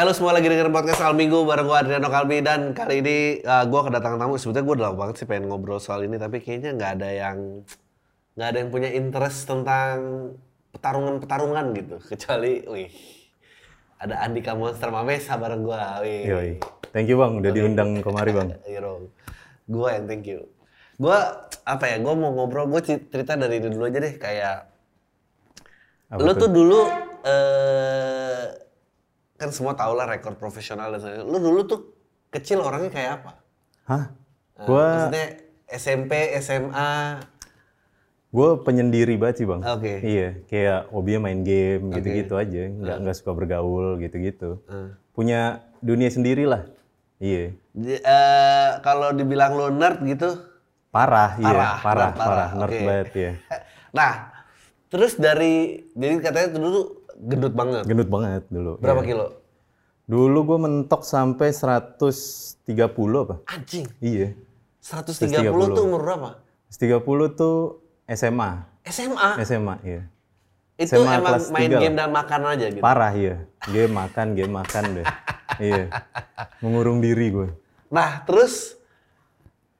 Halo semua lagi dengerin podcast Al Minggu bareng gue Adriano Kalbi dan kali ini uh, gue kedatangan tamu. Sebetulnya gue udah lama banget sih pengen ngobrol soal ini tapi kayaknya nggak ada yang nggak ada yang punya interest tentang pertarungan-pertarungan gitu kecuali, wih ada Andika Monster Mamesa bareng gue. Wih. Yoi. Thank you bang, udah diundang kemari bang. Hero. Gue yang thank you. Gue apa ya? Gue mau ngobrol. Gue cerita dari dulu aja deh. Kayak Apa lu tuh? tuh dulu eh kan semua tau lah rekor profesional dan sebagainya. Lu dulu tuh kecil orangnya kayak apa? Hah? Eh, Gua maksudnya SMP, SMA. gue penyendiri banget sih bang. Oke. Iya, kayak hobinya main game gitu-gitu aja, nggak nggak suka bergaul gitu-gitu. Eh. Punya dunia sendiri lah. Iya. Eh, kalau dibilang lu nerd gitu. Parah, iya, Parah, parah, nerd parah, parah, nerd oke. banget ya. Nah, terus dari jadi katanya tuh dulu gendut banget. Gendut banget dulu. Berapa iya. kilo? Dulu gue mentok sampai 130 apa? Anjing. Iya. 130, 130. tuh umur berapa? 130 tuh SMA. SMA. SMA, iya. Itu SMA emang kelas main game dan makan aja gitu. Parah iya. Game makan, game makan deh. iya. Mengurung diri gue. Nah, terus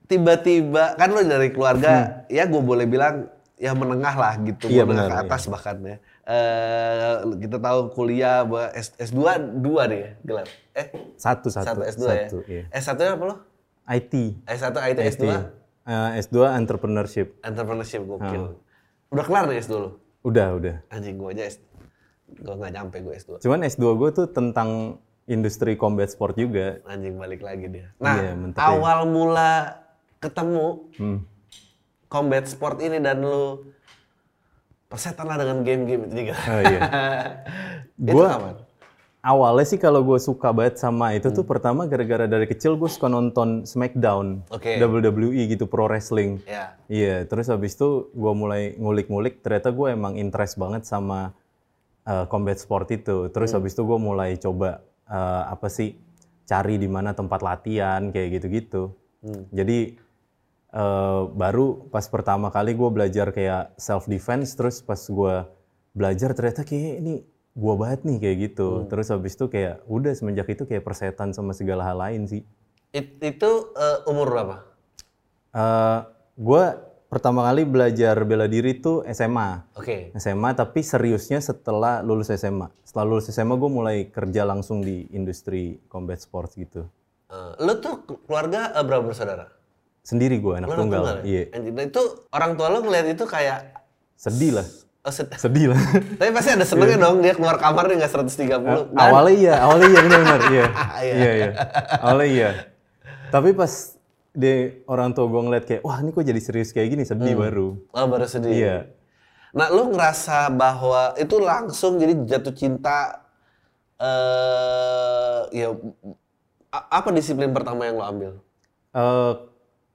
tiba-tiba kan lo dari keluarga ya gue boleh bilang ya menengah lah gitu, Hmm. Iya, menengah benar, ke atas bahkan ya. Eh kita tahu kuliah S, S2 dua deh ya, gelar. Eh, Satu, satu. satu S2 satu, ya. iya. S1 nya apa lo? IT. S1 IT, S2 Eh, S2 entrepreneurship. entrepreneurship gokil. Oh. Udah kelar nih S2 lo? Udah, udah. Anjing gue aja S gue nggak nyampe gue S2. Cuman S2 gue tuh tentang industri combat sport juga. Anjing balik lagi dia. Nah, Iya, mantep ya. awal mula ketemu Hmm. combat sport ini dan lu persetan lah dengan game-game itu juga. Oh iya. Gua- kapan? Awalnya sih kalau gue suka banget sama itu tuh pertama gara-gara dari kecil gue suka nonton Smackdown, Oke. WWE gitu pro wrestling. Ya. Iya, terus habis itu gue mulai ngulik-ngulik, ternyata gue emang interest banget sama uh, combat sport itu. Terus habis itu gue mulai coba uh, apa sih cari di mana tempat latihan kayak gitu-gitu. Jadi uh, baru pas pertama kali gue belajar kayak self defense, terus pas gue belajar ternyata kayak ini gue banget nih kayak gitu. Terus habis itu kayak udah semenjak itu kayak persetan sama segala hal lain sih. It- itu eh, umur berapa? gue pertama kali belajar bela diri tuh SMA. Oke. SMA tapi seriusnya setelah lulus SMA. Setelah lulus SMA gue mulai kerja langsung di industri combat sports gitu. Eh, lu tuh keluarga eh, berapa bersaudara? Sendiri gue anak tunggal. tunggal ya? Iya. Nah itu orang tua lu ngeliat itu kayak Sedih lah. oh, sed- Sedih lah. Tapi pasti ada senengnya dong dia keluar kamar dia nggak 130. Kan? awalnya iya, awalnya iya benar-benar. Iya. Iya. iya, iya. Awalnya iya. Tapi pas di orang tua gue ngeliat kayak, wah ini kok jadi serius kayak gini, sedih baru. Oh, baru sedih. Iya. Nah, lu ngerasa bahwa itu langsung jadi jatuh cinta eh ya a- apa disiplin pertama yang lo ambil? Eh,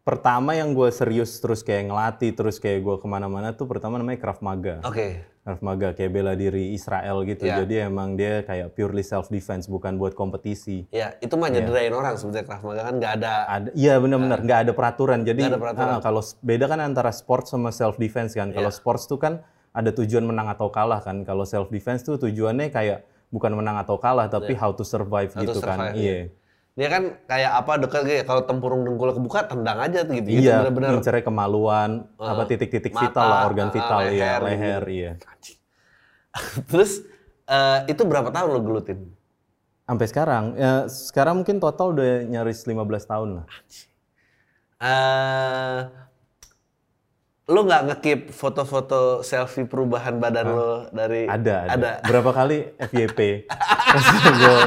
pertama yang gue serius terus kayak ngelatih terus kayak gue ke mana-mana tuh pertama namanya Krav Maga. Oke. Krav Maga kayak bela diri Israel gitu. Iya. Jadi emang dia kayak purely self defense bukan buat kompetisi. Ya, itu mah nyederain orang sebenarnya Krav Maga kan nggak ada Ada iya benar-benar nggak ada peraturan. Jadi Nggak ada peraturan. ah, kalau beda kan antara sport sama self defense kan. Kalau Iya. sports tuh kan ada tujuan menang atau kalah kan. Kalau self defense tuh tujuannya kayak bukan menang atau kalah tapi how to survive Iya. How to gitu kan. survive, Iya. Dia kan kayak apa dekat kayak kalau tempurung dengkul kebuka tendang aja tuh gitu. Gitu, Iya, bener-bener ngincernya kemaluan, apa titik-titik vital lah, organ ah, vital, leher, iya, gitu. leher, iya. Terus eh, itu berapa tahun lo gelutin? Sampai sekarang, ya, sekarang mungkin total udah nyaris 15 tahun lah. eh lo nggak ngekip foto-foto selfie perubahan badan lo dari Ada, ada. Berapa kali FYP. Gue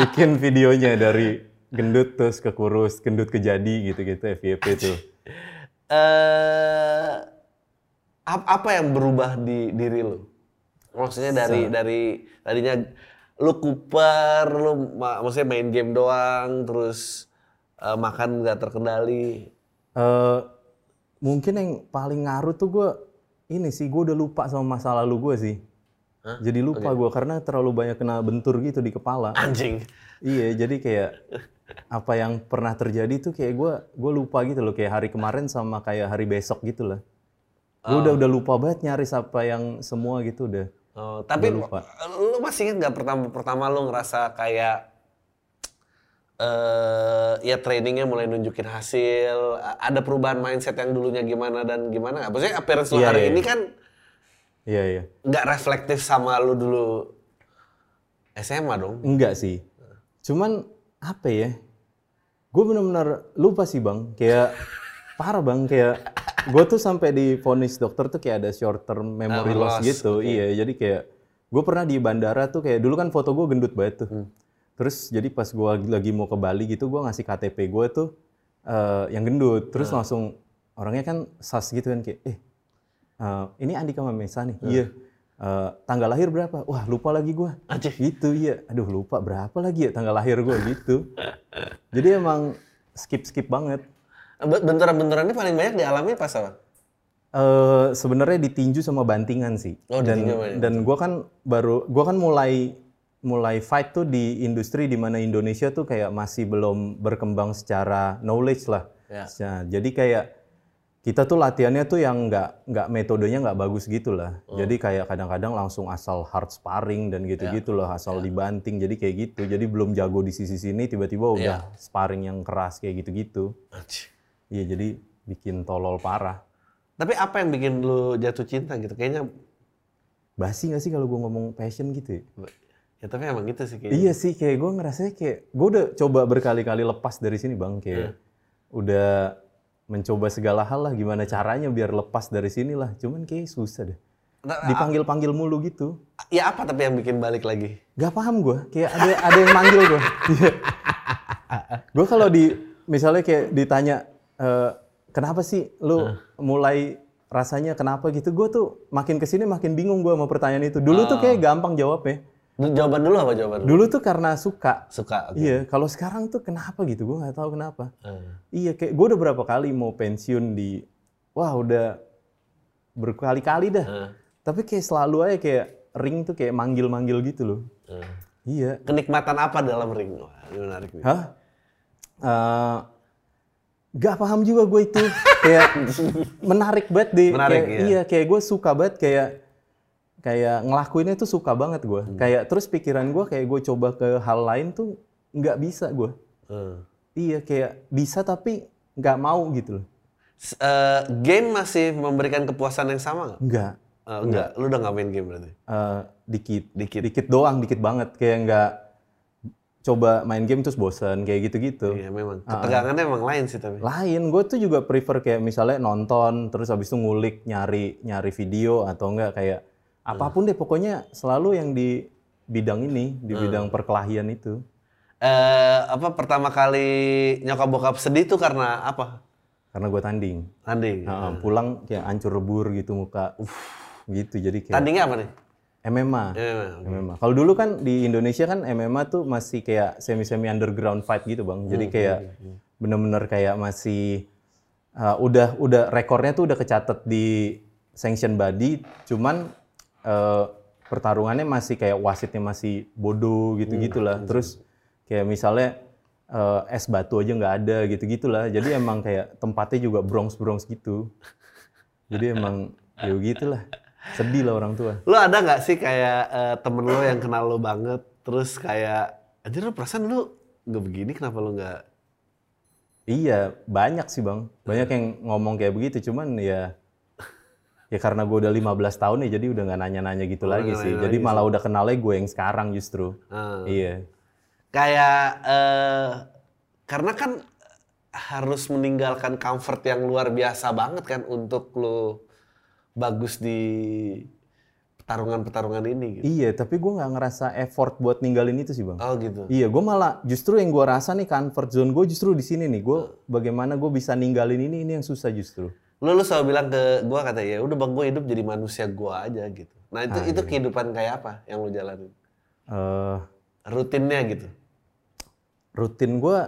bikin videonya dari gendut terus ke kurus, gendut ke jadi gitu-gitu FYP tuh. eh ap- apa yang berubah di diri lo? Maksudnya dari dari tadinya lu kuper, lu ma- maksudnya main game doang, terus eh, makan nggak terkendali. Eh, mungkin yang paling ngaruh tuh gue ini sih, gue udah lupa sama masa lalu gue sih. Jadi lupa gue karena terlalu banyak kena bentur gitu di kepala. Anjing. Iya, jadi kayak apa yang pernah terjadi tuh kayak gue gue lupa gitu loh kayak hari kemarin sama kayak hari besok gitu lah. Gue udah udah lupa banget nyaris apa yang semua gitu udah. Oh, tapi Udah lupa. lu masih ingat nggak pertama pertama lu ngerasa kayak eh ya trainingnya mulai nunjukin hasil, ada perubahan mindset yang dulunya gimana dan gimana nggak? Maksudnya appearance lu Iya, hari iya, ini iya. kan Iya iya. nggak reflektif sama lu dulu SMA dong. Enggak sih. Cuman apa ya? Gue bener-bener lupa sih bang. Kayak parah bang. Kayak gue tuh sampai di vonis dokter tuh kayak ada short term memory Ah, loss loss, gitu. Iya. Jadi kayak gue pernah di bandara tuh kayak dulu kan foto gue gendut banget tuh. Hmm. Terus jadi pas gue lagi mau ke Bali gitu gue ngasih KTP gue tuh eh, yang gendut. Terus Ah. langsung orangnya kan sas gitu kan kayak eh eh, ini Andika Mamesa nih. Ah. Iya. Eh, tanggal lahir berapa? Wah lupa lagi gue. Gitu iya. Aduh lupa berapa lagi ya tanggal lahir gue gitu. Jadi emang skip skip banget. Be- Benturan-benturan ini paling banyak dialami pas apa? Eh sebenarnya ditinju sama bantingan sih. Oh, dan ditinju dan gue kan baru gue kan mulai mulai fight tuh di industri di mana Indonesia tuh kayak masih belum berkembang secara knowledge lah. Ya. Nah, jadi kayak kita tuh latihannya tuh yang nggak nggak metodenya nggak bagus gitu lah. Oh. Jadi kayak kadang-kadang langsung asal hard sparring dan gitu-gitu loh, asal dibanting. Jadi kayak gitu. Jadi belum jago di sisi sini tiba-tiba udah sparring yang keras kayak gitu-gitu. Iya, jadi bikin tolol parah. Tapi apa yang bikin lu jatuh cinta gitu? Kayaknya Basi gak sih kalau gue ngomong passion gitu ya? Ya tapi emang gitu sih kayaknya. Iya sih, kayak gue ngerasanya kayak gue udah coba berkali-kali lepas dari sini bang, kayak udah mencoba segala hal lah gimana caranya biar lepas dari sini lah. Cuman kayak susah deh. Nah, Dipanggil-panggil mulu gitu. Ya apa tapi yang bikin balik lagi? Gak paham gue, kayak ada ada yang manggil gue. gue kalau di misalnya kayak ditanya eh, kenapa sih lu mulai rasanya kenapa gitu, gue tuh makin ke sini makin bingung gue sama pertanyaan itu. Dulu tuh kayak gampang jawabnya. Jawaban dulu apa jawaban dulu? Dulu tuh karena suka. Suka. oke. Iya, kalau sekarang tuh kenapa gitu? Gue nggak tahu kenapa. Eh. Iya, kayak gue udah berapa kali mau pensiun di, wah udah berkali-kali dah. Eh. Tapi kayak selalu aja kayak ring tuh kayak manggil-manggil gitu loh. Eh. Iya. Kenikmatan apa dalam ring? Wah, ini menarik nih. Hah? Eh, gak paham juga gue itu. kayak menarik banget deh. Menarik, Kayak- iya. Iya, kayak gue suka banget kayak kayak ngelakuinnya tuh suka banget gue. Hmm. Kayak terus pikiran gue kayak gue coba ke hal lain tuh nggak bisa gue. Eh. Iya kayak bisa tapi nggak mau gitu loh. S- eh, game masih memberikan kepuasan yang sama nggak? Nggak. Eh, enggak, lu udah nggak main game berarti? Eh, dikit. Dikit. Dikit doang, dikit banget. Kayak nggak coba main game terus bosen kayak gitu-gitu. Iya memang. Ketegangannya emang lain sih tapi. Lain, gue tuh juga prefer kayak misalnya nonton, terus habis itu ngulik, nyari nyari video atau enggak kayak apa pun deh pokoknya selalu yang di bidang ini, di bidang perkelahian itu. Eh apa pertama kali nyokap bokap sedih tuh karena apa? Karena gue tanding. Tanding. Heeh, pulang kayak hancur lebur gitu muka. Gitu, jadi kayak Tandingnya apa nih? MMA. Eh, MMA. Kalau dulu kan di Indonesia kan MMA tuh masih kayak semi-semi underground fight gitu bang. Jadi kayak bener-bener kayak masih uh, udah udah rekornya tuh udah kecatat di sanction body. Cuman uh, pertarungannya masih kayak wasitnya masih bodoh gitu gitulah. Terus kayak misalnya uh, es batu aja nggak ada gitu gitulah. Jadi emang kayak tempatnya juga bronx gitu. Jadi emang ya gitulah. Sedih lah orang tua. Lu ada nggak sih kayak eh, temen lu yang kenal lu banget, terus kayak, anjir lu perasaan lu nggak begini, kenapa lu nggak? Iya, banyak sih bang. Banyak yang ngomong kayak begitu, cuman ya ya karena gue udah 15 tahun ya, jadi udah nggak nanya-nanya gitu lagi nggak sih. nanya Jadi malah udah kenalnya gue yang sekarang justru. Ah. Iya. Kayak, eh karena kan harus meninggalkan comfort yang luar biasa banget kan untuk lu bagus di pertarungan-pertarungan ini gitu. Iya, tapi gue nggak ngerasa effort buat ninggalin itu sih bang. Oh gitu. Iya, gue malah justru yang gue rasa nih comfort zone gue justru di sini nih. Gue bagaimana gue bisa ninggalin ini ini yang susah justru. Lu, lu selalu bilang ke gua kata ya udah bang gue hidup jadi manusia gua aja gitu. Nah itu itu kehidupan kayak apa yang lu jalanin? eh Rutinnya gitu. rutin gue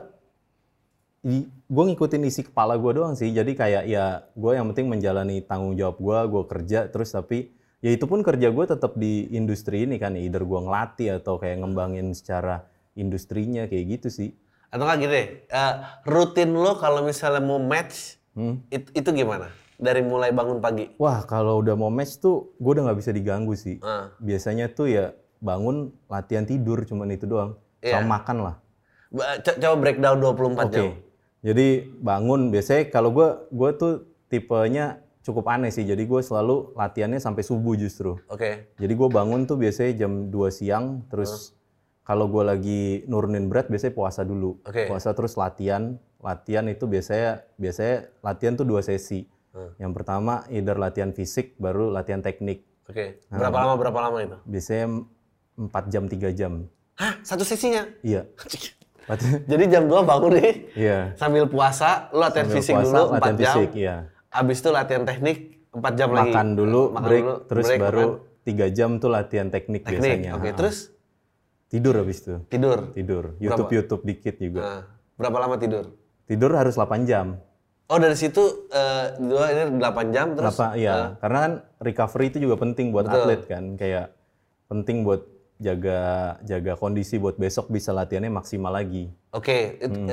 gue ngikutin isi kepala gue doang sih jadi kayak ya gue yang penting menjalani tanggung jawab gue gue kerja terus tapi ya itu pun kerja gue tetap di industri ini kan either gue ngelatih atau kayak ngembangin secara industrinya kayak gitu sih Atau nggak gini deh, eh, rutin lo kalau misalnya mau match, Hmm. it- itu gimana? dari mulai bangun pagi? Wah, kalau udah mau match tuh gue udah nggak bisa diganggu sih. Ah. Biasanya tuh ya bangun, latihan tidur, cuman itu doang. Iya. Sama makan lah. Co- Coba breakdown 24 Oke. jam. Jadi bangun biasanya kalau gue gue tuh tipenya cukup aneh sih. Jadi gue selalu latihannya sampai subuh justru. Oke. Jadi gue bangun tuh biasanya jam 2 siang, terus kalau gue lagi nurunin berat biasanya puasa dulu. Oke. Puasa terus latihan. Latihan itu biasanya biasanya latihan tuh dua sesi. Yang pertama either latihan fisik baru latihan teknik. Oke. Ah. Berapa lama berapa lama itu? Biasanya 4 jam 3 jam. Hah, satu sesinya. Iya. Jadi jam 2 bangun nih Iya. sambil puasa, lu latihan Sambil fisik puasa, dulu 4 latihan jam. fisik, iya. Abis itu latihan teknik 4 jam lagi. Makan dulu, Makan break, dulu, terus break, baru makan. 3 jam tuh latihan teknik, teknik. biasanya. Oke, Ha. terus Tidur habis itu. tidur. Tidur. YouTube-YouTube dikit juga. Nah, berapa lama tidur? Tidur harus 8 jam. Oh, dari situ eh, dua ini 8 jam terus? Iya, karena kan recovery itu juga penting buat atlet kan, kayak penting buat jaga jaga kondisi buat besok bisa latihannya maksimal lagi. Oke, it- Hmm.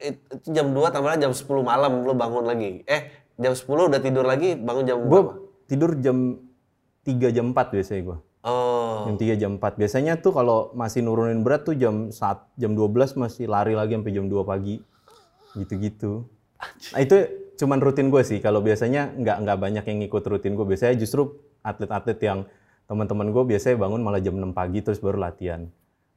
it- itu jam 2 tambahnya jam 10 malam lu bangun lagi. Eh, jam 10 udah tidur lagi, bangun jam Gue berapa? tidur jam 3 jam 4 biasanya gue. Oh, Jam 3 jam 4. Biasanya tuh kalau masih nurunin berat tuh jam saat jam 12 masih lari lagi sampai jam 2 pagi. Gitu-gitu. Nah, itu cuman rutin gue sih. Kalau biasanya nggak nggak banyak yang ngikut rutin gue. Biasanya justru atlet-atlet yang teman-teman gue biasanya bangun malah jam 6 pagi terus baru latihan.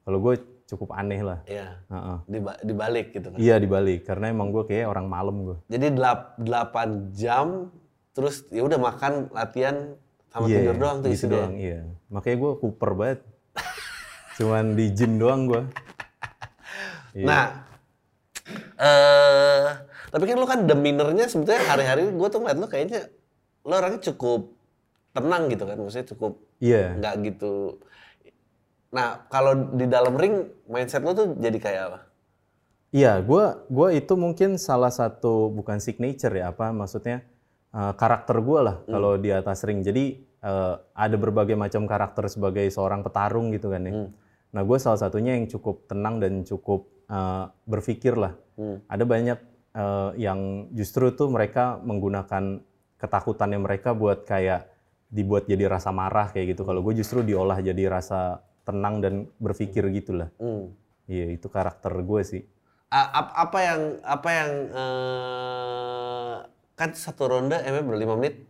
Kalau gue cukup aneh lah. iya. Heeh. Di, dibalik gitu kan. Iya dibalik karena emang gue kayak orang malam gue. Jadi 8 jam terus ya udah makan, latihan sama Iya, tidur doang tuh gitu isinya. doang, iya. Makanya gue kuper banget. Cuman di gym doang gue. Iya. Nah, eh tapi kan lu kan deminernya sebetulnya hari-hari gue tuh ngeliat lu kayaknya lu orangnya cukup tenang gitu kan, maksudnya cukup Iya. nggak gitu. Nah, kalau di dalam ring mindset lu tuh jadi kayak apa? Iya, gua gua itu mungkin salah satu bukan signature ya apa maksudnya eh, karakter gua lah Hmm. kalau di atas ring. Jadi eh, ada berbagai macam karakter sebagai seorang petarung gitu kan ya. Hmm. Nah, gue salah satunya yang cukup tenang dan cukup eh, berpikir lah. Hmm. Ada banyak eh, yang justru tuh mereka menggunakan ketakutannya mereka buat kayak dibuat jadi rasa marah kayak gitu. Kalau gue justru diolah jadi rasa tenang dan berpikir gitulah. Hmm. Iya, itu karakter gue sih. A- ap- apa yang apa yang eh, kan satu ronde berapa 5 menit?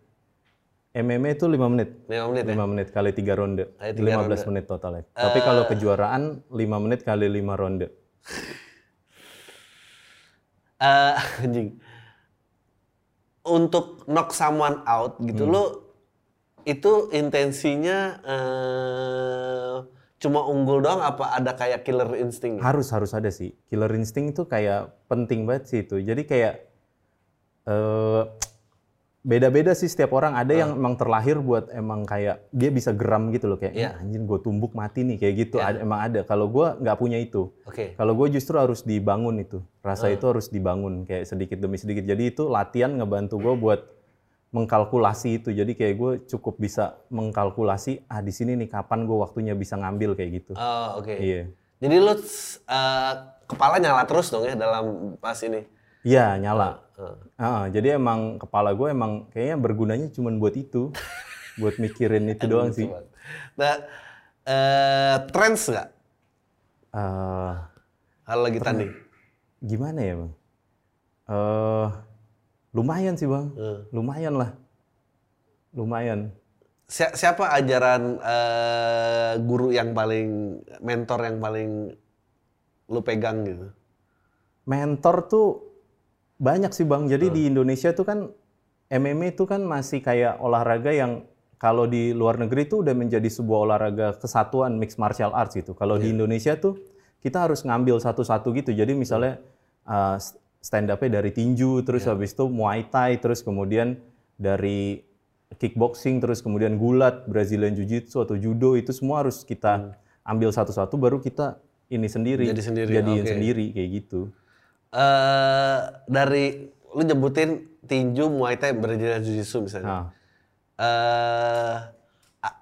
MMA itu 5 menit. 5 menit ya? 5 menit kali 3 ronde. Kali tiga 15 menit totalnya. Tapi kalau kejuaraan 5 menit kali 5 ronde. Eh, anjing. Untuk knock someone out gitu Hmm. lo itu intensinya eh cuma unggul doang apa ada kayak killer instinct? Harus harus ada sih. Killer instinct itu kayak penting banget sih itu. Jadi kayak eh beda-beda sih setiap orang. Ada yang emang terlahir buat emang kayak dia bisa geram gitu loh kayak Iya. "Ah, anjing gue tumbuk mati nih kayak gitu. Ada, emang ada. Kalau gua nggak punya itu. Oke. Kalau gue justru harus dibangun itu, rasa itu harus dibangun kayak sedikit demi sedikit. Jadi itu latihan ngebantu gue buat mengkalkulasi itu. Jadi kayak gue cukup bisa mengkalkulasi, ah di sini nih kapan gue waktunya bisa ngambil kayak gitu. Oh, oke. Iya, Jadi lo eh, kepala nyala terus dong ya dalam pas ini. iya nyala. Heeh. Ah, jadi emang kepala gue emang kayaknya bergunanya cuma buat itu, buat mikirin itu doang sih. Nah, eh trends nggak Eh, kalau lagi tanding? gimana ya bang? Eh, lumayan sih bang, Hmm. lumayan lah, lumayan. Si- siapa ajaran eh, guru yang paling mentor yang paling lu pegang gitu? mentor tuh banyak sih bang. Jadi di Indonesia tuh kan MMA itu kan masih kayak olahraga yang kalau di luar negeri tuh udah menjadi sebuah olahraga kesatuan mixed martial arts gitu. Kalau di Indonesia tuh kita harus ngambil satu-satu gitu. Jadi misalnya uh, stand up-nya dari tinju, terus habis itu muay thai, terus kemudian dari kickboxing, terus kemudian gulat, Brazilian jiu-jitsu atau judo itu semua harus kita ambil satu-satu baru kita ini sendiri, Jadi sendiri, jadiin oke. sendiri kayak gitu. Eh dari lu nyebutin tinju, muay thai, Brazilian jiu-jitsu misalnya. Nah, eh a-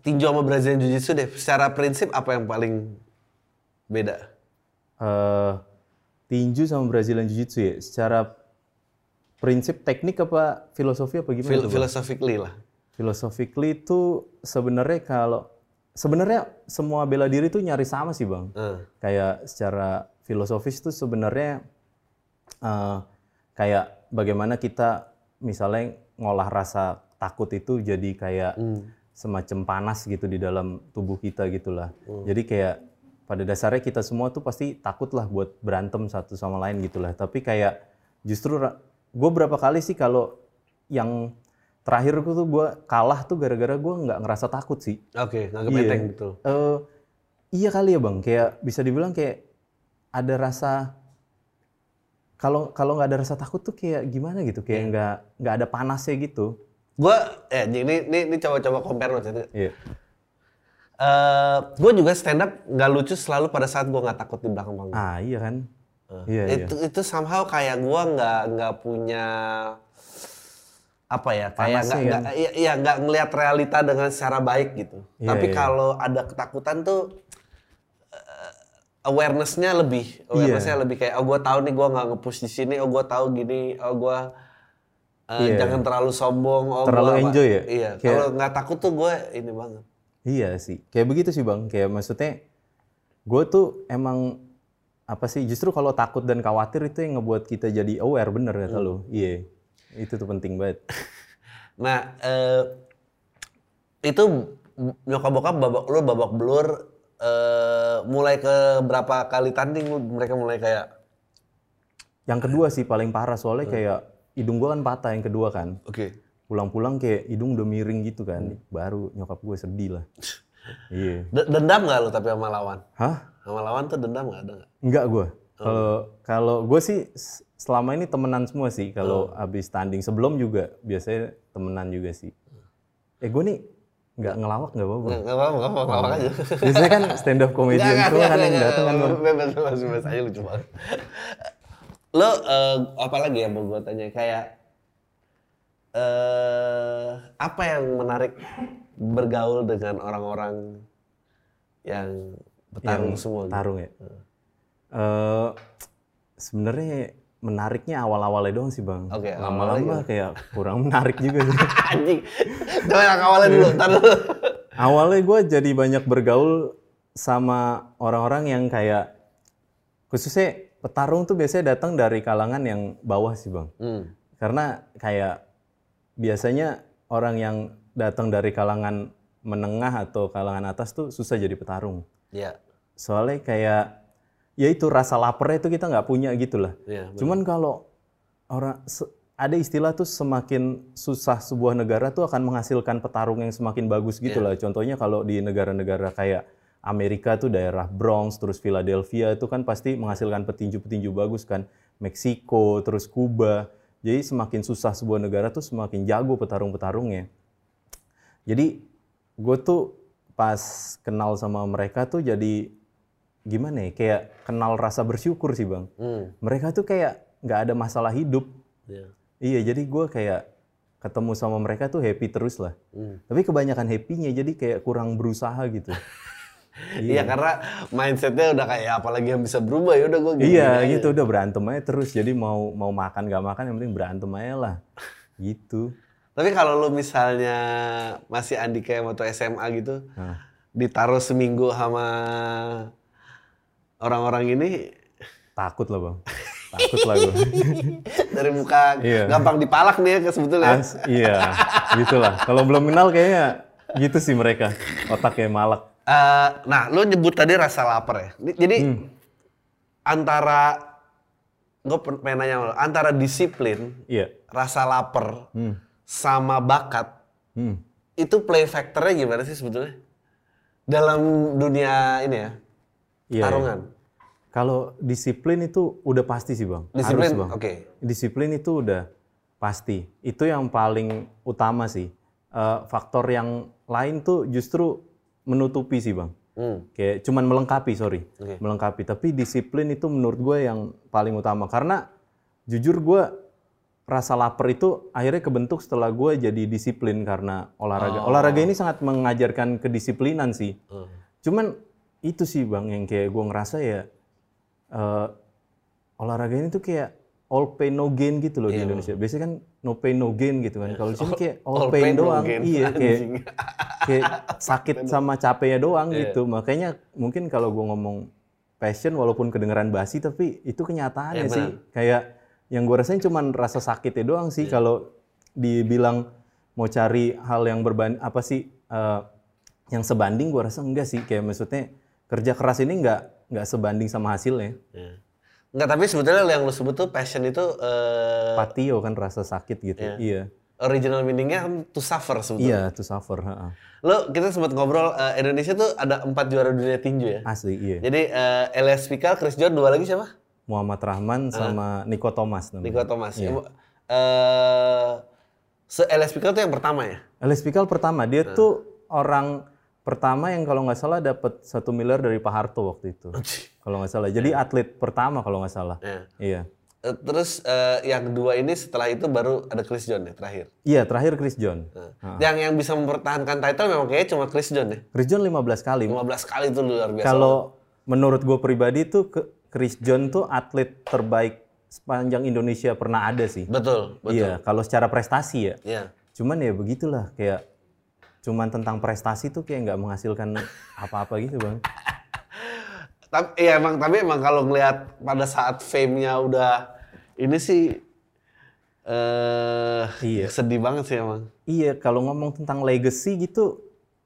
tinju sama Brazilian jiu-jitsu deh. Secara prinsip apa yang paling beda? eh, tinju sama Brazilian Jiu-Jitsu ya, secara prinsip teknik apa filosofi apa gimana? Bang? philosophically lah. Philosophically itu sebenarnya kalau sebenarnya semua bela diri itu nyari sama sih bang. Eh, Kayak secara filosofis itu sebenarnya eh, kayak bagaimana kita misalnya ngolah rasa takut itu jadi kayak semacam panas gitu di dalam tubuh kita gitulah. Jadi kayak pada dasarnya kita semua tuh pasti takut lah buat berantem satu sama lain gitulah. Tapi kayak justru gue berapa kali sih kalau yang terakhir gue tuh gue kalah tuh gara-gara gue nggak ngerasa takut sih. Oke, nggak Iya. enteng gitu. Eh, iya kali ya bang, kayak bisa dibilang kayak ada rasa kalau kalau nggak ada rasa takut tuh kayak gimana gitu, kayak nggak nggak ada panasnya gitu. Gue, eh ini ini ini coba-coba compare loh. Iya. Eh, gue juga stand up nggak lucu selalu pada saat gue nggak takut di belakang panggung. Ah iya kan. Iya iya. itu itu somehow kayak gue nggak nggak punya apa ya kayak nggak kan? nggak iya iya, nggak ngelihat realita dengan secara baik gitu. Iya, Tapi iya. kalau ada ketakutan tuh eh, awareness-nya lebih, awareness-nya Iya. lebih kayak oh gue tahu nih gue nggak nge-push di sini, oh gue tahu gini, oh gue eh, Iya. jangan terlalu sombong, oh Terlalu gua apa. enjoy ya? Iya, Kayak- kalau nggak takut tuh gue ini banget. Iya sih, kayak begitu sih bang. Kayak maksudnya, gue tuh emang apa sih? Justru kalau takut dan khawatir itu yang ngebuat kita jadi aware bener kata lu. Iya, itu tuh penting banget. Nah, eh, itu nyokap bokap babak lu babak belur eh, mulai ke berapa kali tanding lu mereka mulai kayak Yang kedua sih paling parah soalnya kayak hidung gua kan patah yang kedua kan. oke. Pulang-pulang kayak hidung udah miring gitu kan. Baru nyokap gue sedih lah. iya. D- dendam nggak lu tapi sama lawan? Hah? Sama lawan tuh dendam nggak ada nggak? Enggak gue. Kalau kalau gue sih selama ini temenan semua sih. Kalau habis tanding sebelum juga biasanya temenan juga sih. Eh gue nih nggak ngelawak nggak apa-apa. Nggak apa-apa, nggak apa-apa, ngelawak aja. Biasanya kan stand up comedian nggak, kan yang datang kan. Bebas, bebas, bebas aja lucu banget. Lo eh, apa lagi yang mau gue tanya kayak eh apa yang menarik bergaul dengan orang-orang yang bertarung semua? gitu? Tarung ya. Eh sebenarnya menariknya awal-awalnya doang sih bang. Oke, Lama-lama kayak kurang menarik juga sih. Anjing. Coba yang awalnya dulu, ntar dulu. Awalnya gue jadi banyak bergaul sama orang-orang yang kayak khususnya petarung tuh biasanya datang dari kalangan yang bawah sih bang. Hmm. Karena kayak biasanya orang yang datang dari kalangan menengah atau kalangan atas tuh susah jadi petarung. Ya, Soalnya kayak ya itu rasa laparnya itu kita nggak punya gitu lah. ya. Cuman kalau orang ada istilah tuh semakin susah sebuah negara tuh akan menghasilkan petarung yang semakin bagus gitu lah. Contohnya kalau di negara-negara kayak Amerika tuh daerah Bronx, terus Philadelphia itu kan pasti menghasilkan petinju-petinju bagus kan. Meksiko, terus Kuba. Jadi semakin susah sebuah negara tuh semakin jago petarung-petarungnya. Jadi gue tuh pas kenal sama mereka tuh jadi gimana ya kayak kenal rasa bersyukur sih bang. Hmm. mereka tuh kayak nggak ada masalah hidup. Ya. iya jadi gue kayak ketemu sama mereka tuh happy terus lah. Hmm. tapi kebanyakan happynya jadi kayak kurang berusaha gitu. Iya. Karena mindsetnya udah kayak apalagi yang bisa berubah ya udah gue iya gitu. Udah berantem aja terus. Jadi mau mau makan gak makan yang penting berantem aja lah. Gitu. Tapi kalau lu misalnya masih Andika yang waktu SMA gitu, Nah. ditaruh seminggu sama orang-orang ini takut lah bang takut lah gue dari muka Iya. gampang dipalak nih ya sebetulnya. As- iya gitulah kalau belum kenal kayaknya gitu sih mereka otaknya malak Eh, nah, lu nyebut tadi rasa lapar ya. Di- Jadi Hmm. antara gue pengen nanya lu, antara disiplin, iya rasa lapar, hmm. sama bakat, Hmm. itu play factornya gimana sih sebetulnya? Dalam dunia ini ya, Iya, tarungan. Kalau disiplin itu udah pasti sih bang. Disiplin, Harus bang. oke. Disiplin itu udah pasti. Itu yang paling utama sih. Eh, faktor yang lain tuh justru menutupi sih bang. Hmm. Kayak cuman melengkapi sorry, Oke. melengkapi. Tapi disiplin itu menurut gue yang paling utama. Karena jujur gue rasa lapar itu akhirnya kebentuk setelah gue jadi disiplin karena olahraga. Olahraga ini sangat mengajarkan kedisiplinan sih. Hmm. Cuman itu sih bang yang kayak gue ngerasa ya eh, olahraga ini tuh kayak all pain no gain gitu loh di Indonesia. Biasanya kan no pain no gain gitu kan. Kalau di sini kayak all, all pain, pain, no doang. gain. Iya kayak kayak sakit sama capeknya doang gitu. Makanya mungkin kalau gue ngomong passion walaupun kedengeran basi tapi itu kenyataannya Iya, sih. Kayak yang gue rasain cuman rasa sakitnya doang sih kalau dibilang mau cari hal yang berbanding apa sih eh, yang sebanding gue rasa enggak sih kayak maksudnya kerja keras ini enggak nggak sebanding sama hasilnya. Ya. Enggak, tapi sebetulnya yang lu sebut tuh passion itu eh, Patio kan rasa sakit gitu. Iya. original meaningnya kan to suffer sebetulnya. Iya, to suffer. heeh. Lo kita sempat ngobrol eh, Indonesia tuh ada empat juara dunia tinju ya. Asli, iya. Jadi eh, Elias Pikal, Chris John, dua lagi siapa? Muhammad Rahman sama Niko Thomas namanya. Nico Thomas. Eh, se Elias Pikal tuh yang pertama ya. Alex Pikal pertama, dia tuh orang pertama yang kalau nggak salah dapat satu miliar dari Pak Harto waktu itu. Kalau nggak salah. Jadi atlet pertama kalau nggak salah. Ya. Iya. Eh, terus eh, yang kedua ini setelah itu baru ada Chris John ya terakhir. Iya, terakhir Chris John. Yang yang bisa mempertahankan title memang kayaknya cuma Chris John ya. Chris John 15 kali. 15 kali itu luar biasa. Kalau menurut gue pribadi tuh Chris John tuh atlet terbaik sepanjang Indonesia pernah ada sih. betul, betul. Iya, kalau secara prestasi ya. Iya. Cuman ya begitulah kayak cuman tentang prestasi tuh kayak nggak menghasilkan apa-apa gitu bang. Tapi iya emang tapi emang kalau ngelihat pada saat fame-nya udah ini sih eh Iya. sedih banget sih emang. Iya, kalau ngomong tentang legacy gitu,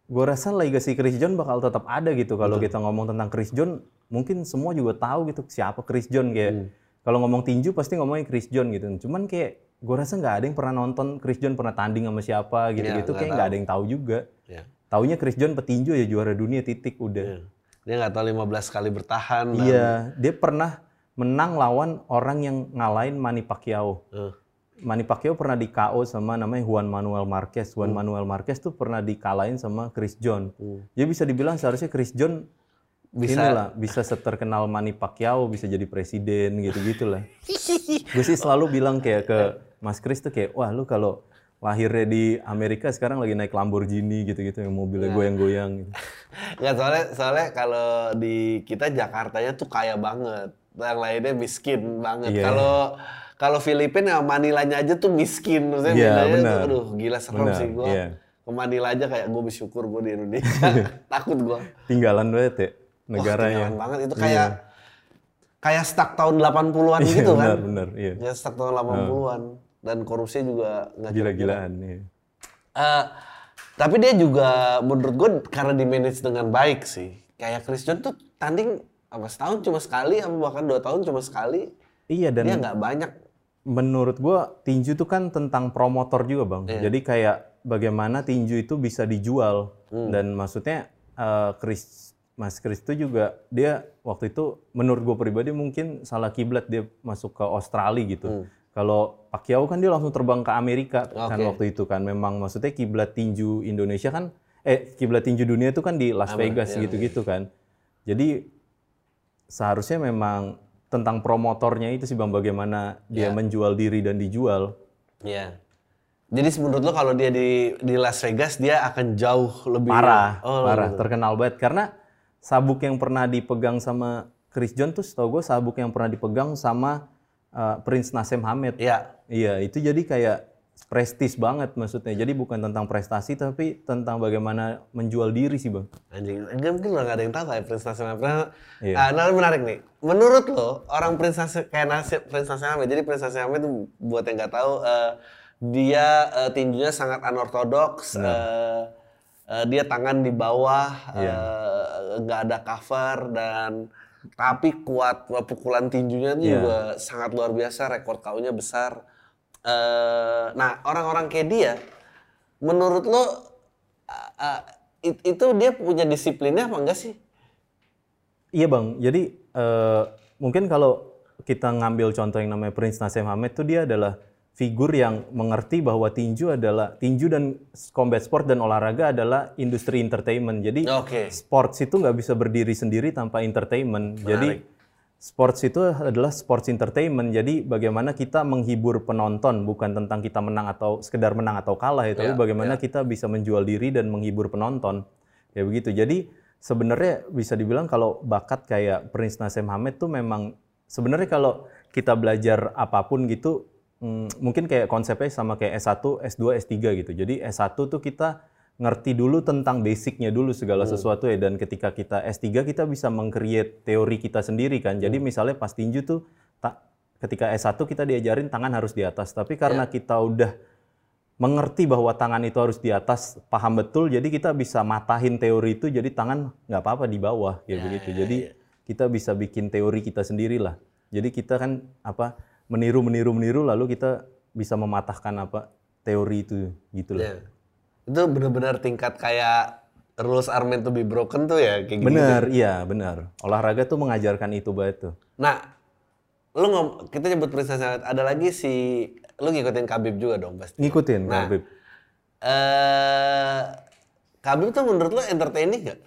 gue rasa legacy Chris John bakal tetap ada gitu. Kalau kita ngomong tentang Chris John, mungkin semua juga tahu gitu siapa Chris John kayak. Kalau ngomong tinju pasti ngomongin Chris John gitu. Cuman kayak gue rasa nggak ada yang pernah nonton Chris John pernah tanding sama siapa gitu-gitu. nggak kayak nggak ada yang tahu juga. Ya. Taunya Chris John petinju ya juara dunia titik udah. Dia nggak tahu 15 kali bertahan. dan- Iya, dia pernah menang lawan orang yang ngalahin Manny Pacquiao. Eh, Manny Pacquiao pernah di KO sama namanya Juan Manuel Marquez. Juan Manuel Marquez tuh pernah dikalahin sama Chris John. Jadi bisa dibilang seharusnya Chris John bisa lah, bisa seterkenal Manny Pacquiao, bisa jadi presiden gitu-gitu lah. Gue sih selalu bilang kayak ke Mas Chris tuh kayak, wah lu kalau lahirnya di Amerika sekarang lagi naik Lamborghini gitu-gitu yang mobilnya goyang-goyang. Gitu. Nggak soalnya soalnya kalau di kita Jakartanya tuh kaya banget. Yang lainnya miskin banget. Iya. Kalau kalau Filipina ya Manilanya aja tuh miskin. Maksudnya Iya, bedanya tuh, aduh gila serem Benar, sih gua. iya. Ke Manila aja kayak gue bersyukur gue di Indonesia. Takut gua. Tinggalan banget ya negaranya. ketinggalan banget itu kayak kayak stuck tahun 80-an gitu kan. Benar, benar, iya. Kayak stuck tahun 80-an dan korupsi juga nggak Gila-gilaan. Iya. Eh, tapi dia juga menurut gue karena di manage dengan baik sih. Kayak Chris John tuh tanding apa setahun cuma sekali, apa bahkan dua tahun cuma sekali. Iya dan Dia nggak banyak. menurut gua tinju itu kan tentang promotor juga bang. Iya. Jadi kayak bagaimana tinju itu bisa dijual Hmm. dan maksudnya eh, Chris Mas Chris itu juga dia waktu itu menurut gue pribadi mungkin salah kiblat dia masuk ke Australia gitu. Hmm. Kalau Pacquiao kan dia langsung terbang ke Amerika kan Oke. waktu itu kan. Memang maksudnya kiblat tinju Indonesia kan eh kiblat tinju dunia itu kan di Las Vegas iya, gitu-gitu kan. Jadi seharusnya memang tentang promotornya itu sih bang bagaimana dia Iya. menjual diri dan dijual. Iya. Jadi menurut lo kalau dia di di Las Vegas dia akan jauh lebih Parah, Oh, parah, terkenal banget karena sabuk yang pernah dipegang sama Chris John tuh setahu gue sabuk yang pernah dipegang sama uh, Prince Nassim Hamed. Iya. Iya, itu jadi kayak prestis banget maksudnya. Jadi bukan tentang prestasi tapi tentang bagaimana menjual diri sih, Bang. Anjing, enggak mungkin udah gak ada yang tahu kayak Prince Nassim Hamed. Nah, Iya. ah, nah, menarik nih. Menurut lo, orang Prince Nassim, kayak Nassim, Prince Nassim Hamed, jadi Prince Nassim Hamed itu buat yang nggak tahu, eh, dia eh, tinjunya sangat unorthodox, eh, eh, dia tangan di bawah, Iya. eh, nggak ada cover dan tapi kuat pukulan tinjunya itu Iya. juga sangat luar biasa, rekor KO-nya besar. Eh, nah orang-orang kayak dia, menurut lo uh, uh, it- itu dia punya disiplinnya apa enggak sih? Iya, Bang. Jadi eh, mungkin kalau kita ngambil contoh yang namanya Prince Nassim Hamed tuh dia adalah figur yang mengerti bahwa tinju adalah tinju dan combat sport dan olahraga adalah industri entertainment. Jadi Oke. sports itu nggak bisa berdiri sendiri tanpa entertainment. Jadi sports itu adalah sports entertainment. Jadi bagaimana kita menghibur penonton bukan tentang kita menang atau sekedar menang atau kalah ya, tapi Ya, bagaimana kita bisa menjual diri dan menghibur penonton. Ya begitu. Jadi sebenarnya bisa dibilang kalau bakat kayak Prince Nassim Hamed tuh memang sebenarnya kalau kita belajar apa pun gitu, mm, mungkin kayak konsepnya sama kayak S1, S2, S3 gitu. Jadi S1 tuh kita ngerti dulu tentang basicnya dulu segala sesuatu ya. Dan ketika kita S3 kita bisa meng-create teori kita sendiri kan. Jadi misalnya pas tinju tuh ta- ketika S1 kita diajarin tangan harus di atas. Tapi karena kita udah mengerti bahwa tangan itu harus di atas, paham betul, jadi kita bisa matahin teori itu, jadi tangan nggak apa-apa di bawah, ya, begitu. jadi kita bisa bikin teori kita sendiri lah. Jadi kita kan apa meniru, meniru, meniru, lalu kita bisa mematahkan apa teori itu, gitu loh. Ya. Itu benar-benar tingkat kayak rules are meant to be broken tuh ya kayak gitu. Bener, iya benar. Olahraga tuh mengajarkan itu banget tuh. Nah, lu ngom kita nyebut Charlotte, ada lagi si lu ngikutin Khabib juga dong pasti. Ngikutin, Nah. Khabib. Eh Khabib tuh menurut lu entertaining gak?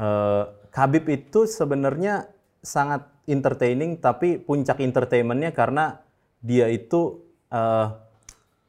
Eh, Khabib itu sebenarnya sangat entertaining, tapi puncak entertainmentnya karena dia itu eh,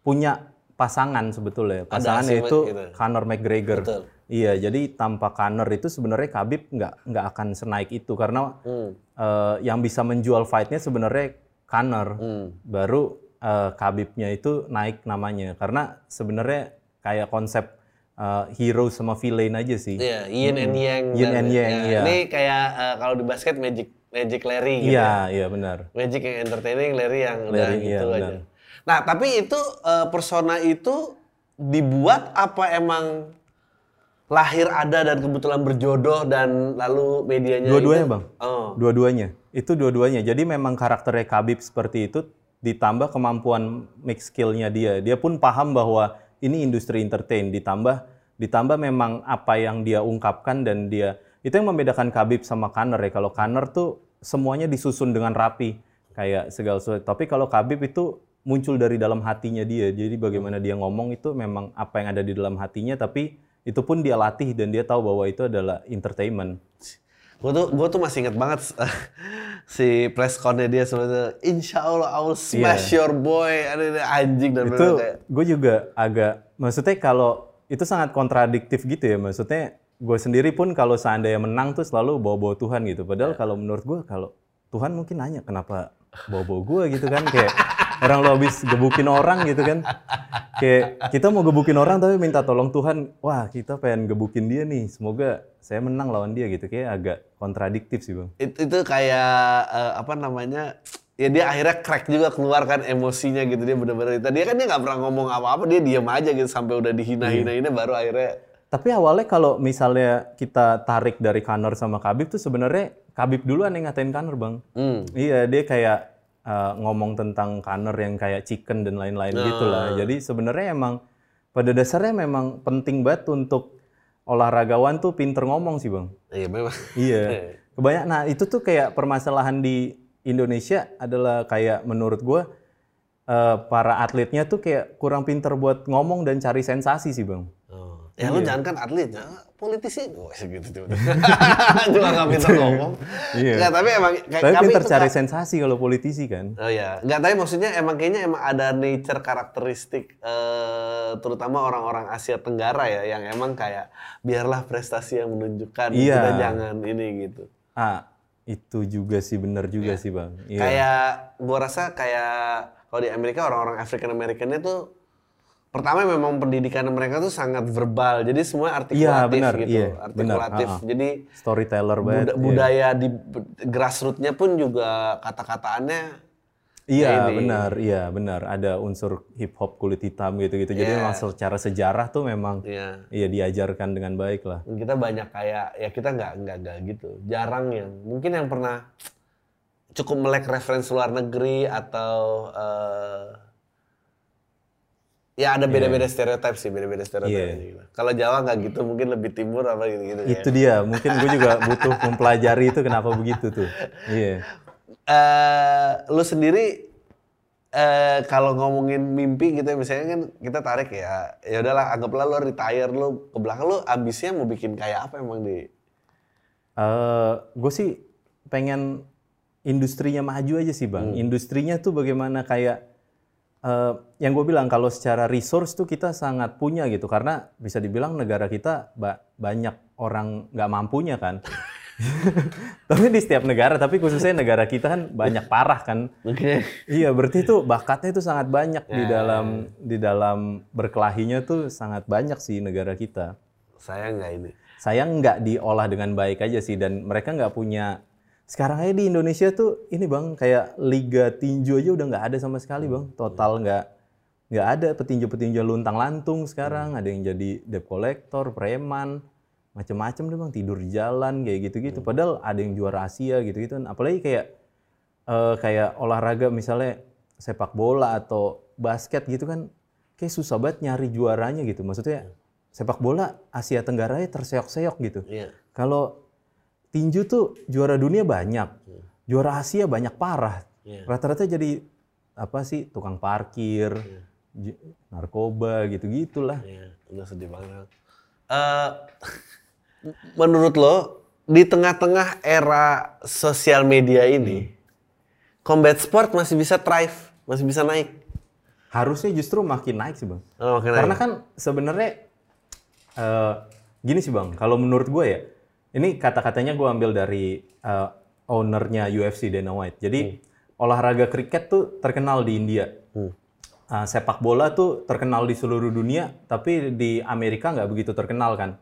punya pasangan sebetulnya. Pasangannya asing itu gitu. Conor McGregor. Betul. Iya, jadi tanpa Conor itu sebenarnya Khabib nggak nggak akan senaik itu karena Hmm. eh, yang bisa menjual fightnya sebenarnya Conor. Hmm. Baru eh, Khabibnya itu naik namanya karena sebenarnya kayak konsep eh, hero sama villain aja sih. Iya, yin and yang. Yin dan- and yang, ya, iya. Ini kayak eh, kalau di basket Magic Magic Larry gitu. Iya, iya benar. Magic yang entertaining, Larry yang udah Larry, iya, gitu aja. benar. Nah, tapi itu eh, persona itu dibuat apa emang lahir ada dan kebetulan berjodoh dan lalu medianya Dua-duanya, Bang. Oh. Dua-duanya. Itu dua-duanya. Jadi memang karakternya Khabib seperti itu ditambah kemampuan mix skill-nya dia. Dia pun paham bahwa ini industri entertain ditambah ditambah memang apa yang dia ungkapkan dan dia itu yang membedakan Khabib sama Conor ya. Kalau Conor tuh semuanya disusun dengan rapi kayak segala sesuatu. Tapi kalau Khabib itu muncul dari dalam hatinya dia. Jadi bagaimana dia ngomong itu memang apa yang ada di dalam hatinya tapi itu pun dia latih dan dia tahu bahwa itu adalah entertainment. Gue tuh, gue tuh masih inget banget si press con-nya dia sebelumnya, Insya Allah I will smash your boy, ada anjing dan itu kayak, gue juga agak maksudnya kalau itu sangat kontradiktif gitu ya. Maksudnya gue sendiri pun kalau seandainya menang tuh selalu bawa-bawa Tuhan gitu. Padahal kalau menurut gue kalau Tuhan mungkin nanya kenapa bawa-bawa gue gitu kan. Kayak orang lo habis gebukin orang gitu kan. Kayak kita mau gebukin orang tapi minta tolong Tuhan. Wah kita pengen gebukin dia nih. Semoga saya menang lawan dia gitu. Kayak agak kontradiktif sih bang. Itu, itu kayak eh, apa namanya ya dia akhirnya crack juga keluar kan emosinya gitu. Dia bener-bener tadi kan dia nggak pernah ngomong apa-apa. Dia diam aja gitu sampai udah dihina-hinainnya baru akhirnya Tapi awalnya kalau misalnya kita tarik dari Kanor sama Khabib tuh sebenarnya Khabib duluan yang ngatain Kanor bang. hmm, Iya dia kayak uh, ngomong tentang Kanor yang kayak chicken dan lain-lain gitu lah. Jadi sebenarnya emang pada dasarnya memang penting banget untuk olahragawan tuh pinter ngomong sih bang. iya memang Iya. Kebanyak. Nah itu tuh kayak permasalahan di Indonesia adalah kayak menurut gue uh, para atletnya tuh kayak kurang pinter buat ngomong dan cari sensasi sih bang. Ya lu jangan kan atlet, ya, politisi. Oh, segitu tuh. Juga nggak pintar ngomong. Iya. Nggak, tapi emang kayak Tapi kami pinter cari sensasi kalau politisi kan. Oh ya, nggak tapi maksudnya emang kayaknya emang ada nature karakteristik eh, terutama orang-orang Asia Tenggara ya yang emang kayak biarlah prestasi yang menunjukkan Iya. kita jangan ini gitu. Ah, itu juga sih bener juga sih bang. Iya. Kayak gua rasa kayak kalau di Amerika orang-orang African Americannya tuh pertama memang pendidikan mereka tuh sangat verbal. Jadi semua artikulatif Iya, benar, gitu. iya, artikulatif. ha-ha. Jadi Storyteller banget. buda- budaya di grassroots-nya pun juga kata-kataannya Iya ini. benar, iya benar. Ada unsur hip hop kulit hitam gitu-gitu. Jadi Iya. memang secara sejarah tuh memang ya iya diajarkan dengan baik lah. kita banyak kayak ya kita nggak nggak nggak gitu jarang yang mungkin yang pernah cukup melek referensi luar negeri atau eh, ya ada beda-beda stereotip sih beda-beda stereotip Iya. aja gitu. kalau Jawa nggak gitu mungkin lebih timur apa gitu gitu Itu dia. Mungkin gue juga butuh mempelajari itu kenapa begitu tuh. Iya. eh lu sendiri eh kalau ngomongin mimpi gitu ya misalnya kan kita tarik ya ya udahlah anggaplah lu retire lu ke belakang lu ambisinya mau bikin kayak apa emang di eh gue sih pengen industrinya maju aja sih bang. Industrinya tuh bagaimana kayak eh, yang gue bilang kalau secara resource tuh kita sangat punya gitu karena bisa dibilang negara kita ba- banyak orang nggak mampunya kan. tapi di setiap negara, tapi khususnya negara kita kan banyak parah kan. Oke. Iya, berarti itu bakatnya itu sangat banyak Ya. di dalam di dalam berkelahinya tuh sangat banyak sih negara kita. Saya nggak ini. Sayang nggak diolah dengan baik aja sih dan mereka nggak punya sekarang aja di Indonesia tuh ini bang kayak liga tinju aja udah nggak ada sama sekali bang. Total nggak nggak ada petinju-petinju luntang lantung sekarang. Ada yang jadi debt collector preman macem-macem deh bang. Tidur di jalan kayak gitu-gitu. Padahal ada yang juara Asia gitu-gitu. Apalagi kayak eh, kayak olahraga misalnya sepak bola atau basket gitu kan kayak susah banget nyari juaranya gitu. Maksudnya sepak bola Asia Tenggara terseok-seok gitu. Iya. kalau tinju tuh juara dunia banyak, juara Asia banyak parah. Iya. Rata-rata jadi apa sih tukang parkir, j- narkoba gitu-gitulah. Iya, udah sedih banget. Eh, menurut lo di tengah-tengah era sosial media ini, combat sport masih bisa thrive, masih bisa naik. Harusnya justru makin naik sih bang. Oh, makin Karena naik. kan sebenarnya eh, gini sih bang, kalau menurut gue ya, ini kata-katanya gue ambil dari eh, ownernya UFC Dana White. Jadi olahraga kriket tuh terkenal di India. Uh, sepak bola tuh terkenal di seluruh dunia, tapi di Amerika nggak begitu terkenal kan.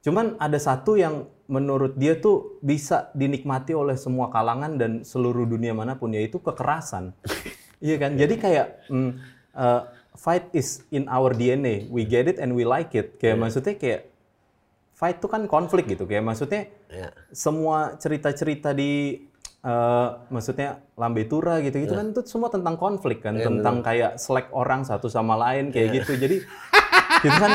Cuman ada satu yang menurut dia tuh bisa dinikmati oleh semua kalangan dan seluruh dunia mana pun, yaitu kekerasan. iya kan? Jadi kayak mm, uh, fight is in our DNA, we get it and we like it. Kayak maksudnya kayak fight tuh kan konflik gitu. Kayak maksudnya Iya. semua cerita-cerita di eh, maksudnya lambe tura gitu-gitu kan itu semua tentang konflik kan, tentang kayak selek orang satu sama lain kayak gitu. Jadi itu kan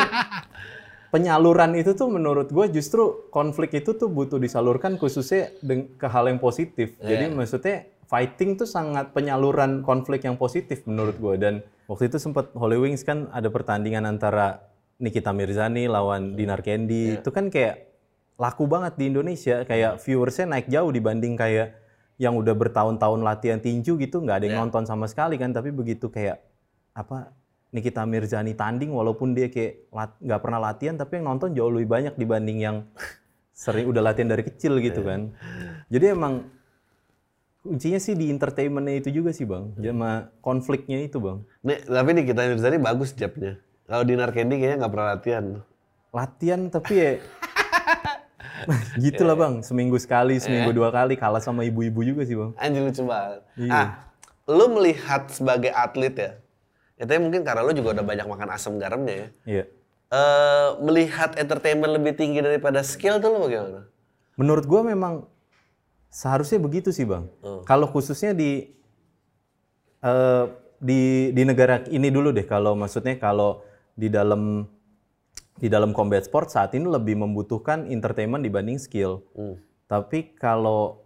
penyaluran itu tuh menurut gue justru konflik itu tuh butuh disalurkan khususnya ke hal yang positif. Jadi maksudnya fighting tuh sangat penyaluran konflik yang positif menurut gue dan waktu itu sempat Holy Wings kan ada pertandingan antara Nikita Mirzani lawan Dinar Kendi. Itu kan kayak laku banget di Indonesia. Kayak viewersnya naik jauh dibanding kayak yang udah bertahun-tahun latihan tinju gitu. Nggak ada yang nonton sama sekali kan. Tapi begitu kayak apa Nikita Mirzani tanding walaupun dia kayak nggak pernah latihan tapi yang nonton jauh lebih banyak dibanding yang sering udah latihan dari kecil gitu kan. Jadi emang kuncinya sih di entertainmentnya itu juga sih bang. Sama konfliknya itu bang. Nih, tapi nih kita Mirzani bagus jabnya. Kalau Dinar Candy kayaknya nggak pernah latihan. latihan tapi ya gitu lah bang seminggu sekali seminggu dua kali kalah sama ibu-ibu juga sih bang Anjir lucu banget. Iya. Ah, lu melihat sebagai atlet ya, ya tapi mungkin karena lu juga udah banyak makan asam garamnya ya. iya Eh, melihat entertainment lebih tinggi daripada skill tuh lu bagaimana? menurut gua memang seharusnya begitu sih bang kalau khususnya di eh, di di negara ini dulu deh kalau maksudnya kalau di dalam di dalam combat sport saat ini lebih membutuhkan entertainment dibanding skill. Tapi kalau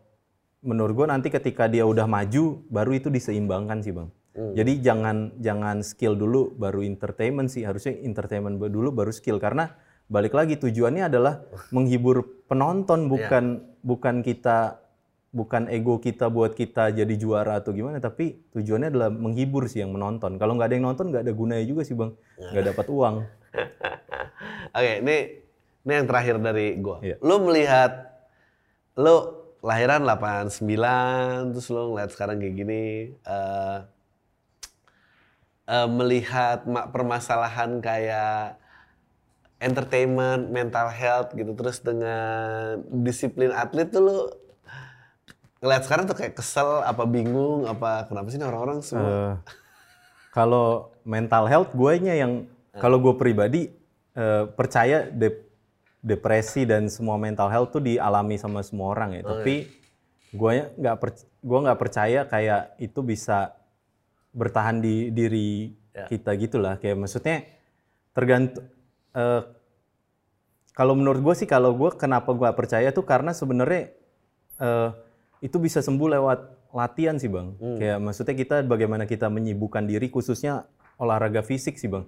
menurut gue nanti ketika dia udah maju baru itu diseimbangkan sih bang. Jadi jangan jangan skill dulu baru entertainment sih. Harusnya entertainment dulu baru skill. Karena balik lagi tujuannya adalah menghibur penonton bukan bukan kita bukan ego kita buat kita jadi juara atau gimana tapi tujuannya adalah menghibur sih yang menonton. Kalau nggak ada yang nonton nggak ada gunanya juga sih bang nggak dapat uang. Oke, ini ini yang terakhir dari gua. Iya. Lu melihat lu lahiran 89 terus lu ngeliat sekarang kayak gini eh eh, melihat ma- permasalahan kayak entertainment, mental health gitu terus dengan disiplin atlet tuh lu ngeliat sekarang tuh kayak kesel apa bingung apa kenapa sih orang-orang semua Eh, kalau mental health gue yang kalau gue pribadi eh, percaya dep- depresi dan semua mental health tuh dialami sama semua orang ya. Tapi gue nggak per- gua nggak percaya kayak itu bisa bertahan di diri kita gitulah. Kayak maksudnya tergantung. eh, kalau menurut gue sih kalau gue kenapa gue percaya tuh karena sebenarnya eh, itu bisa sembuh lewat latihan sih bang. Kayak maksudnya kita bagaimana kita menyibukkan diri khususnya olahraga fisik sih bang.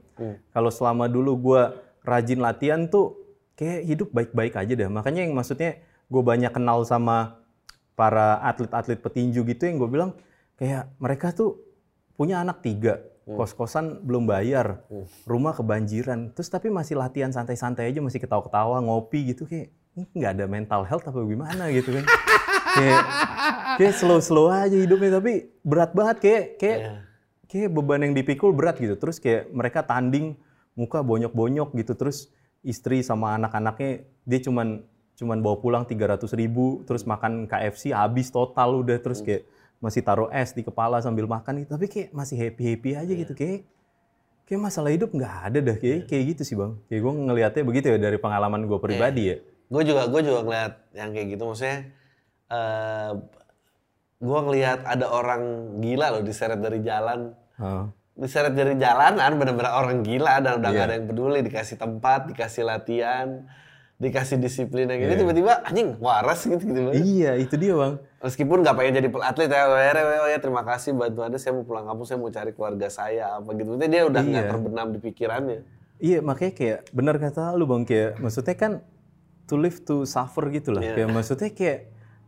Kalau selama dulu gue rajin latihan tuh kayak hidup baik-baik aja deh. Makanya yang maksudnya gue banyak kenal sama para atlet-atlet petinju gitu yang gue bilang kayak mereka tuh punya anak tiga, kos-kosan belum bayar, rumah kebanjiran, terus tapi masih latihan santai-santai aja, masih ketawa-ketawa, ngopi gitu. Kayak nggak ada mental health apa gimana? Gitu kan. kayak kayak slow-slow aja hidupnya tapi berat banget kayak kayak Iya. kayak beban yang dipikul berat gitu. Terus kayak mereka tanding muka bonyok-bonyok gitu. Terus istri sama anak-anaknya dia cuman cuman bawa pulang 300 ribu. Terus makan KFC habis total udah. Terus kayak masih taruh es di kepala sambil makan gitu. Tapi kayak masih happy-happy aja gitu. Kayak kayak masalah hidup nggak ada dah. Kayak, kayak gitu sih bang. Kayak gue ngelihatnya begitu ya dari pengalaman gue pribadi ya. gue juga gue juga ngeliat yang kayak gitu maksudnya eh gue ngelihat ada orang gila loh diseret dari jalan Heeh. diseret dari jalanan bener-bener orang gila dan udah gak ada yang peduli dikasih tempat dikasih latihan dikasih disiplin yang ini Iya. tiba-tiba anjing waras gitu gitu. Iya itu dia bang. meskipun nggak pengen jadi atlet ya akhirnya oh ya terima kasih bantuannya saya mau pulang kampung saya mau cari keluarga saya apa gitu Maksudnya dia udah nggak Iya. terbenam di pikirannya Iya makanya kayak benar kata lu bang kayak maksudnya kan to live to suffer gitu lah Iya. kayak maksudnya kayak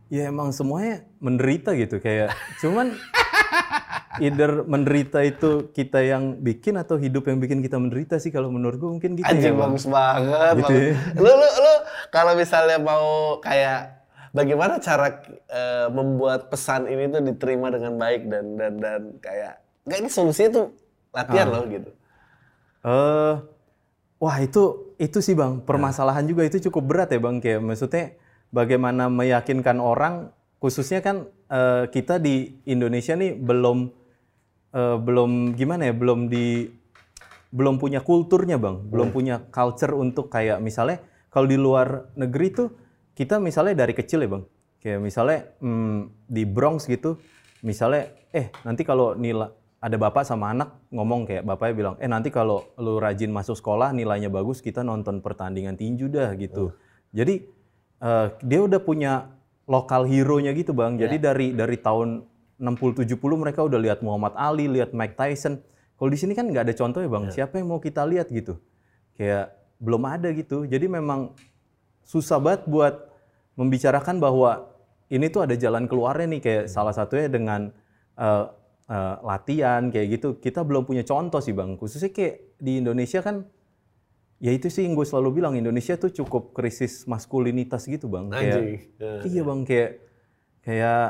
ya emang semuanya menderita gitu kayak cuman either menderita itu kita yang bikin atau hidup yang bikin kita menderita sih kalau menurut gue mungkin gitu ya Anjing bang. bagus banget. Gitu bagus. ya. Lu lu lu kalau misalnya mau kayak bagaimana cara eh, membuat pesan ini tuh diterima dengan baik dan dan dan kayak enggak ini solusinya tuh latihan Ah. loh gitu. Eh, wah itu itu sih bang permasalahan juga itu cukup berat ya bang kayak maksudnya bagaimana meyakinkan orang khususnya kan eh, kita di Indonesia nih belum eh, belum gimana ya belum di belum punya kulturnya bang. Belum punya culture untuk kayak misalnya kalau di luar negeri tuh kita misalnya dari kecil ya bang. Kayak misalnya hmm, di Bronx gitu misalnya eh nanti kalau nilai ada bapak sama anak ngomong kayak bapaknya bilang eh nanti kalau lu rajin masuk sekolah nilainya bagus kita nonton pertandingan tinju dah gitu. Jadi eh, dia udah punya lokal hero-nya gitu bang. Jadi dari dari tahun 60-70 mereka udah lihat Muhammad Ali lihat Mike Tyson. Kalau di sini kan nggak ada contohnya bang. Siapa yang mau kita lihat gitu? Kayak belum ada gitu. Jadi memang susah banget buat membicarakan bahwa ini tuh ada jalan keluarnya nih. Kayak salah satunya dengan eh, eh, latihan kayak gitu. Kita belum punya contoh sih bang. Khususnya kayak di Indonesia kan ya itu sih yang gue selalu bilang Indonesia tuh cukup krisis maskulinitas gitu bang kayak Anjing. Ya. iya bang kayak kayak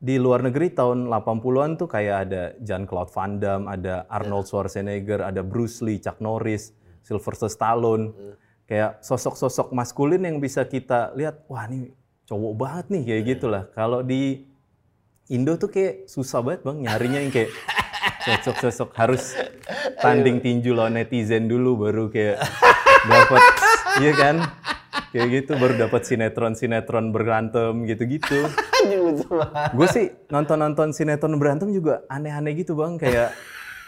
di luar negeri tahun 80-an tuh kayak ada Jean-Claude Van Damme, ada Arnold Schwarzenegger, ada Bruce Lee, Chuck Norris, Sylvester Stallone. Kayak sosok-sosok maskulin yang bisa kita lihat, wah ini cowok banget nih kayak gitulah. Kalau di Indo tuh kayak susah banget bang nyarinya yang kayak sosok-sosok harus tanding tinju lawan netizen dulu baru kayak dapat iya kan? Kayak gitu baru dapat sinetron sinetron berantem lucu banget. gue sih nonton-nonton sinetron berantem juga aneh-aneh gitu bang. Kayak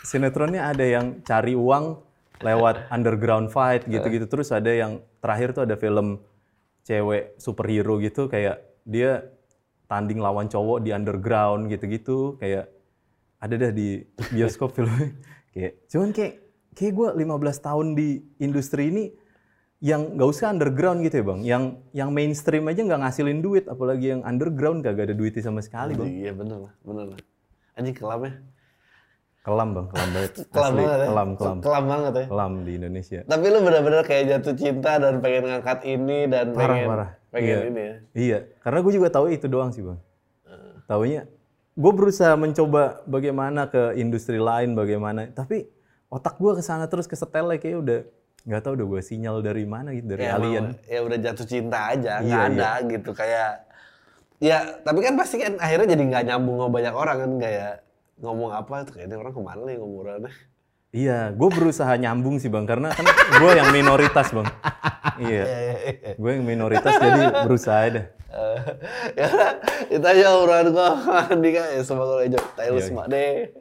sinetronnya ada yang cari uang lewat underground fight gitu-gitu. Terus ada yang terakhir tuh ada film cewek superhero gitu kayak dia tanding lawan cowok di underground gitu-gitu. Kayak ada dah di bioskop filmnya. Kayak cuman kayak kayak gue 15 tahun di industri ini yang nggak usah underground gitu ya bang yang yang mainstream aja nggak ngasilin duit apalagi yang underground kagak ada duitnya sama sekali bang Iya bener lah, bener lah. Anjing kelamnya. kelam bang kelam banget Kelam asli banget ya. kelam kelam Kelam banget ya. kelam di Indonesia Tapi lu bener-bener kayak jatuh cinta dan pengen ngangkat ini dan parah pengen parah pengen iya. ini ya. iya karena gue juga tahu itu doang sih bang taunya gue berusaha mencoba bagaimana ke industri lain bagaimana tapi otak gue ke sana terus ke setelnya kayak udah nggak tahu udah gue sinyal dari mana gitu dari Ya, alien. emang, ya udah jatuh cinta aja, Iya, nggak ada gitu kayak ya tapi kan pasti kan akhirnya jadi nggak nyambung sama banyak orang kan kayak ngomong apa tuh kayaknya orang ke mana nih ngomongannya Iya, gue berusaha nyambung sih bang, karena kan gue yang minoritas bang. iya, gue yang minoritas jadi berusaha deh. ya udah, itu aja obrolan gua sama Andika ya semoga lo Iya, semak deh